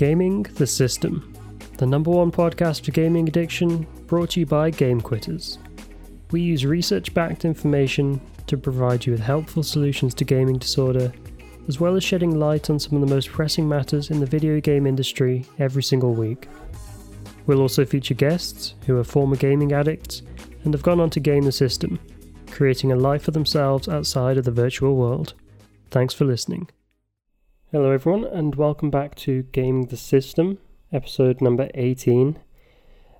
Gaming the System, the number one podcast for gaming addiction, brought to you by Game Quitters. We use research backed information to provide you with helpful solutions to gaming disorder, as well as shedding light on some of the most pressing matters in the video game industry every single week. We'll also feature guests who are former gaming addicts and have gone on to game the system, creating a life for themselves outside of the virtual world. Thanks for listening. Hello, everyone, and welcome back to Gaming the System, episode number 18.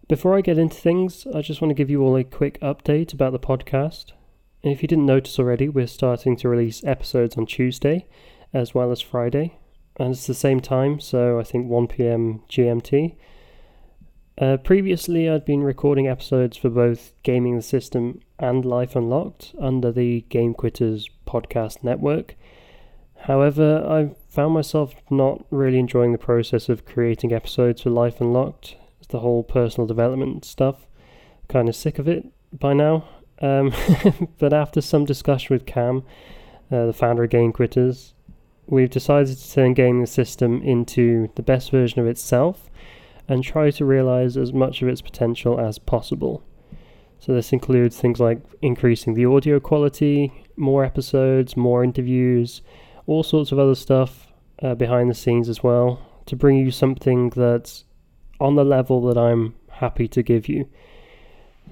Before I get into things, I just want to give you all a quick update about the podcast. If you didn't notice already, we're starting to release episodes on Tuesday as well as Friday, and it's the same time, so I think 1 pm GMT. Uh, previously, I'd been recording episodes for both Gaming the System and Life Unlocked under the Game Quitters podcast network. However, I found myself not really enjoying the process of creating episodes for Life Unlocked, the whole personal development stuff. Kind of sick of it by now. Um, but after some discussion with Cam, uh, the founder of Game Quitters, we've decided to turn gaming the system into the best version of itself and try to realize as much of its potential as possible. So, this includes things like increasing the audio quality, more episodes, more interviews, all sorts of other stuff uh, behind the scenes as well to bring you something that's on the level that I'm happy to give you.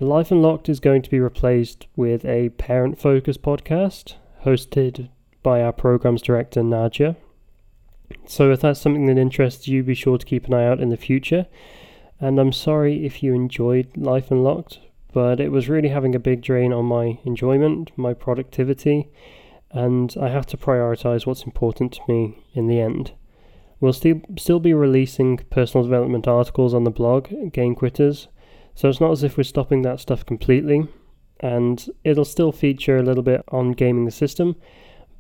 Life Unlocked is going to be replaced with a parent focused podcast hosted by our programs director Nadia. So, if that's something that interests you, be sure to keep an eye out in the future. And I'm sorry if you enjoyed Life Unlocked, but it was really having a big drain on my enjoyment, my productivity, and I have to prioritize what's important to me in the end. We'll still still be releasing personal development articles on the blog Game Quitters, so it's not as if we're stopping that stuff completely, and it'll still feature a little bit on gaming the system,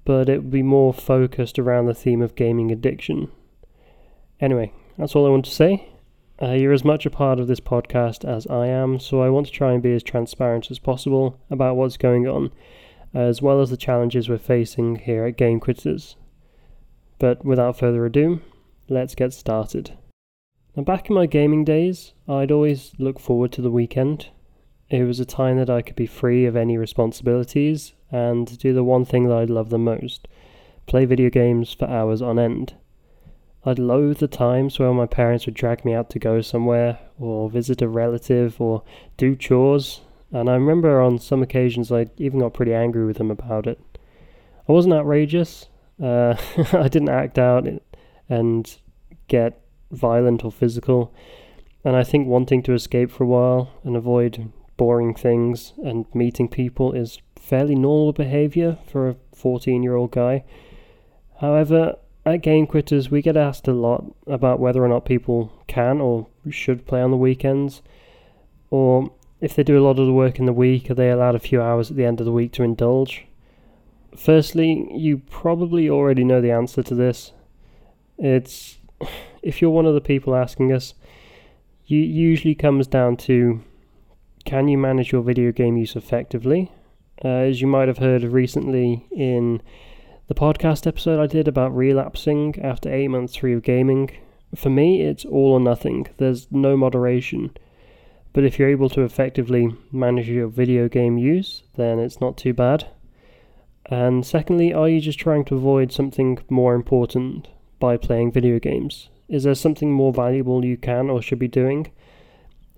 but it will be more focused around the theme of gaming addiction. Anyway, that's all I want to say. Uh, you're as much a part of this podcast as I am, so I want to try and be as transparent as possible about what's going on as well as the challenges we're facing here at Game Quitters. But without further ado, let's get started. Now, back in my gaming days, I'd always look forward to the weekend. It was a time that I could be free of any responsibilities and do the one thing that I love the most play video games for hours on end. I'd loathe the times where my parents would drag me out to go somewhere, or visit a relative, or do chores, and I remember on some occasions I even got pretty angry with him about it. I wasn't outrageous. Uh, I didn't act out and get violent or physical. And I think wanting to escape for a while and avoid boring things and meeting people is fairly normal behavior for a 14 year old guy. However, at Game Quitters, we get asked a lot about whether or not people can or should play on the weekends, or if they do a lot of the work in the week, are they allowed a few hours at the end of the week to indulge? Firstly, you probably already know the answer to this. It's if you're one of the people asking us, you usually comes down to can you manage your video game use effectively? Uh, as you might have heard recently in the podcast episode I did about relapsing after eight months free of gaming, for me it's all or nothing. There's no moderation. But if you're able to effectively manage your video game use, then it's not too bad. And secondly, are you just trying to avoid something more important by playing video games? Is there something more valuable you can or should be doing?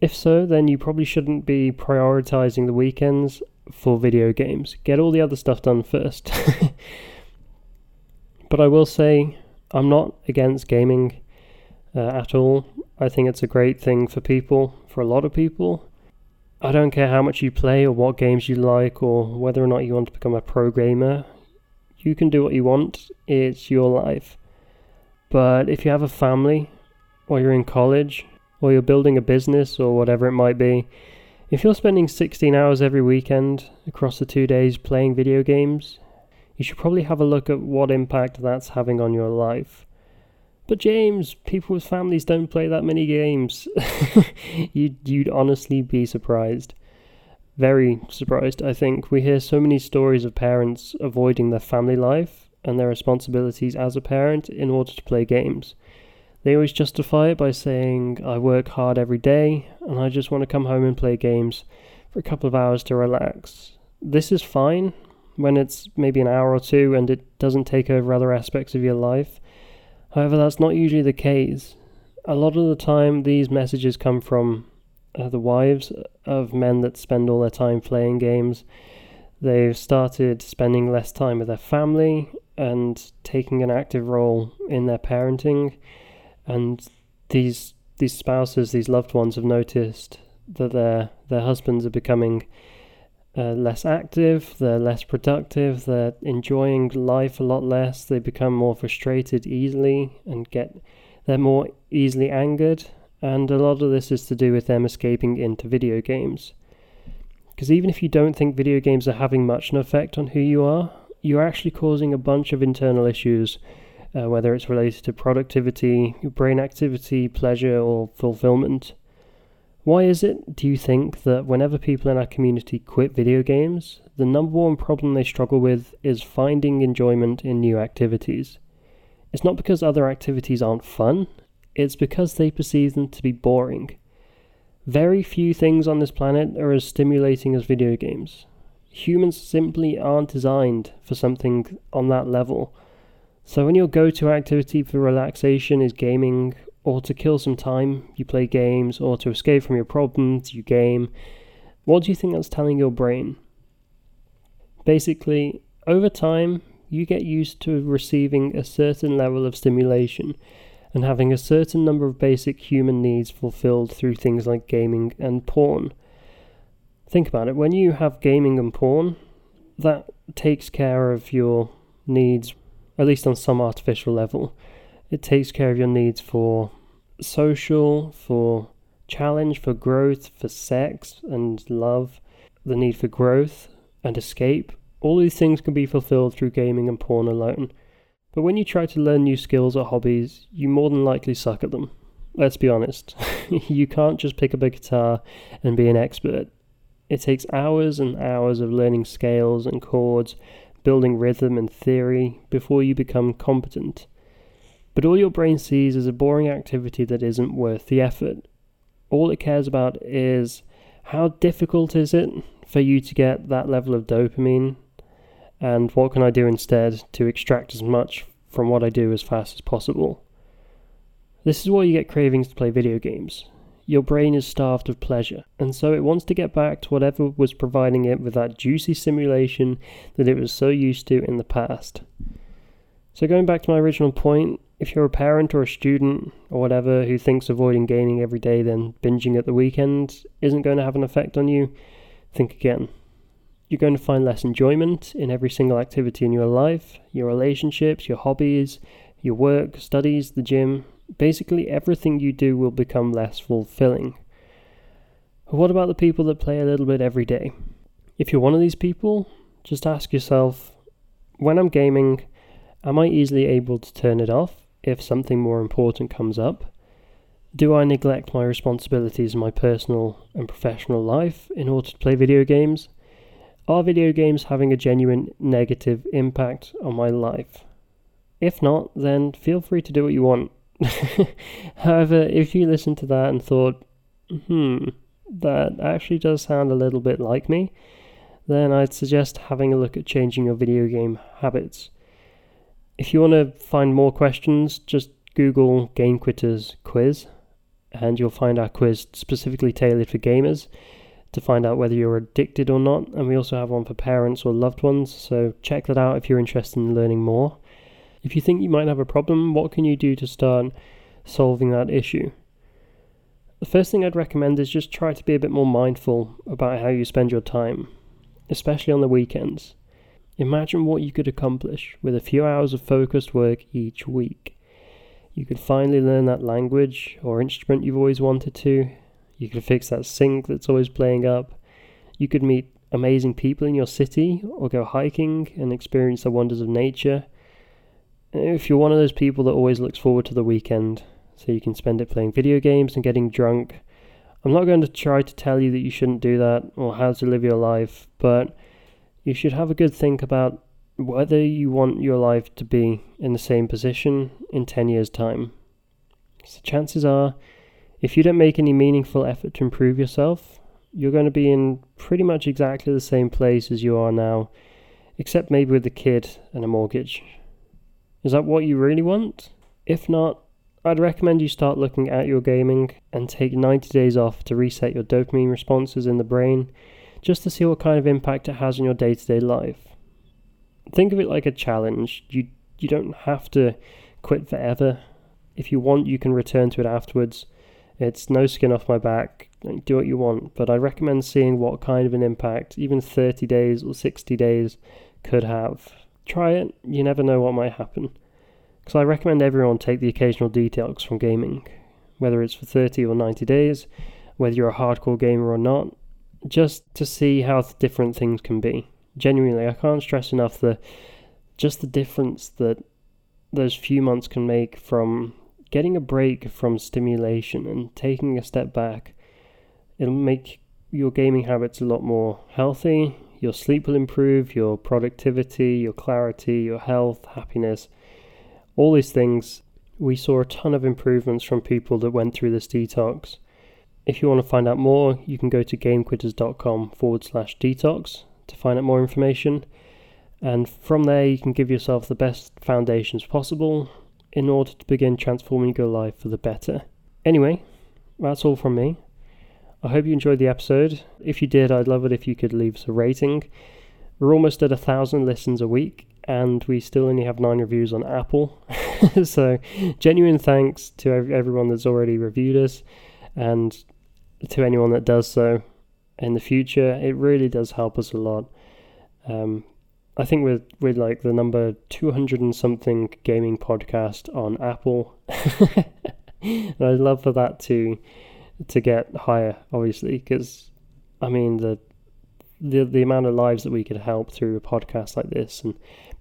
If so, then you probably shouldn't be prioritizing the weekends for video games. Get all the other stuff done first. but I will say, I'm not against gaming uh, at all. I think it's a great thing for people, for a lot of people. I don't care how much you play or what games you like or whether or not you want to become a pro gamer. You can do what you want, it's your life. But if you have a family, or you're in college, or you're building a business, or whatever it might be, if you're spending 16 hours every weekend across the two days playing video games, you should probably have a look at what impact that's having on your life. But James, people with families don't play that many games. you'd, you'd honestly be surprised. Very surprised, I think. We hear so many stories of parents avoiding their family life and their responsibilities as a parent in order to play games. They always justify it by saying, I work hard every day and I just want to come home and play games for a couple of hours to relax. This is fine when it's maybe an hour or two and it doesn't take over other aspects of your life. However, that's not usually the case. A lot of the time, these messages come from uh, the wives of men that spend all their time playing games. They've started spending less time with their family and taking an active role in their parenting and these these spouses, these loved ones, have noticed that their their husbands are becoming uh, less active, they're less productive, they're enjoying life a lot less, they become more frustrated easily and get they're more easily angered, and a lot of this is to do with them escaping into video games. Because even if you don't think video games are having much an effect on who you are, you're actually causing a bunch of internal issues uh, whether it's related to productivity, brain activity, pleasure, or fulfillment. Why is it, do you think, that whenever people in our community quit video games, the number one problem they struggle with is finding enjoyment in new activities? It's not because other activities aren't fun, it's because they perceive them to be boring. Very few things on this planet are as stimulating as video games. Humans simply aren't designed for something on that level so when your go-to activity for relaxation is gaming, or to kill some time, you play games, or to escape from your problems, you game, what do you think that's telling your brain? Basically, over time, you get used to receiving a certain level of stimulation and having a certain number of basic human needs fulfilled through things like gaming and porn. Think about it when you have gaming and porn, that takes care of your needs at least on some artificial level. It takes care of your needs for social, for challenge, for growth, for sex and love, the need for growth and escape. All these things can be fulfilled through gaming and porn alone. But when you try to learn new skills or hobbies, you more than likely suck at them. Let's be honest. you can't just pick up a guitar and be an expert. It takes hours and hours of learning scales and chords building rhythm and theory before you become competent. But all your brain sees is a boring activity that isn't worth the effort. All it cares about is how difficult is it for you to get that level of dopamine and what can I do instead to extract as much from what I do as fast as possible. This is why you get cravings to play video games. Your brain is starved of pleasure, and so it wants to get back to whatever was providing it with that juicy simulation that it was so used to in the past. So, going back to my original point, if you're a parent or a student or whatever who thinks avoiding gaming every day, then binging at the weekend isn't going to have an effect on you, think again. You're going to find less enjoyment in every single activity in your life, your relationships, your hobbies, your work, studies, the gym, basically everything you do will become less fulfilling. But What about the people that play a little bit every day? If you're one of these people, just ask yourself when I'm gaming, am I easily able to turn it off if something more important comes up? Do I neglect my responsibilities in my personal and professional life in order to play video games? Are video games having a genuine negative impact on my life? If not, then feel free to do what you want. However, if you listened to that and thought, hmm, that actually does sound a little bit like me, then I'd suggest having a look at changing your video game habits. If you want to find more questions, just Google Game Quitters quiz, and you'll find our quiz specifically tailored for gamers to find out whether you're addicted or not. And we also have one for parents or loved ones, so check that out if you're interested in learning more. If you think you might have a problem, what can you do to start solving that issue? The first thing I'd recommend is just try to be a bit more mindful about how you spend your time, especially on the weekends. Imagine what you could accomplish with a few hours of focused work each week. You could finally learn that language or instrument you've always wanted to. You could fix that sink that's always playing up. You could meet amazing people in your city or go hiking and experience the wonders of nature if you're one of those people that always looks forward to the weekend so you can spend it playing video games and getting drunk, I'm not going to try to tell you that you shouldn't do that or how to live your life, but you should have a good think about whether you want your life to be in the same position in 10 years' time. So chances are, if you don't make any meaningful effort to improve yourself, you're going to be in pretty much exactly the same place as you are now, except maybe with a kid and a mortgage. Is that what you really want? If not, I'd recommend you start looking at your gaming and take 90 days off to reset your dopamine responses in the brain just to see what kind of impact it has on your day to day life. Think of it like a challenge. You, you don't have to quit forever. If you want, you can return to it afterwards. It's no skin off my back. Do what you want, but I recommend seeing what kind of an impact even 30 days or 60 days could have. Try it, you never know what might happen. Because I recommend everyone take the occasional detox from gaming, whether it's for 30 or 90 days, whether you're a hardcore gamer or not, just to see how different things can be. Genuinely, I can't stress enough the just the difference that those few months can make from getting a break from stimulation and taking a step back. It'll make your gaming habits a lot more healthy. Your sleep will improve, your productivity, your clarity, your health, happiness all these things, we saw a ton of improvements from people that went through this detox. If you want to find out more, you can go to gamequitters.com forward slash detox to find out more information. And from there, you can give yourself the best foundations possible in order to begin transforming your life for the better. Anyway, that's all from me. I hope you enjoyed the episode. If you did, I'd love it if you could leave us a rating. We're almost at a thousand listens a week, and we still only have nine reviews on Apple. so, genuine thanks to everyone that's already reviewed us, and to anyone that does so in the future. It really does help us a lot. Um, I think we're we're like the number two hundred and something gaming podcast on Apple, and I'd love for that to to get higher, obviously, because I mean the the the amount of lives that we could help through a podcast like this and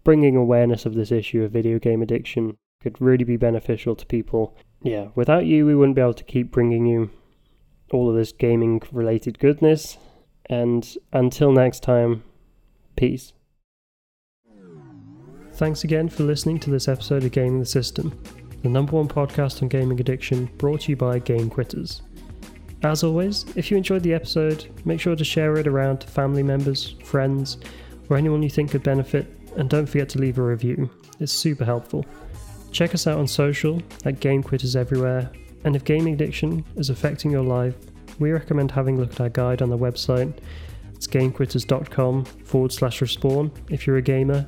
bringing awareness of this issue of video game addiction could really be beneficial to people. Yeah, without you, we wouldn't be able to keep bringing you all of this gaming related goodness. And until next time, peace. Thanks again for listening to this episode of Gaming the System, the number one podcast on gaming addiction brought to you by Game Quitters. As always, if you enjoyed the episode, make sure to share it around to family members, friends, or anyone you think could benefit and don't forget to leave a review. It's super helpful. Check us out on social at Game Quitters Everywhere, and if gaming addiction is affecting your life, we recommend having a look at our guide on the website. It's gamequitters.com forward slash respawn if you're a gamer,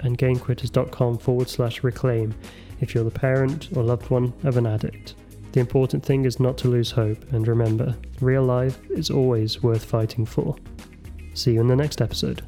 and gamequitters.com forward slash reclaim if you're the parent or loved one of an addict. The important thing is not to lose hope, and remember, real life is always worth fighting for. See you in the next episode.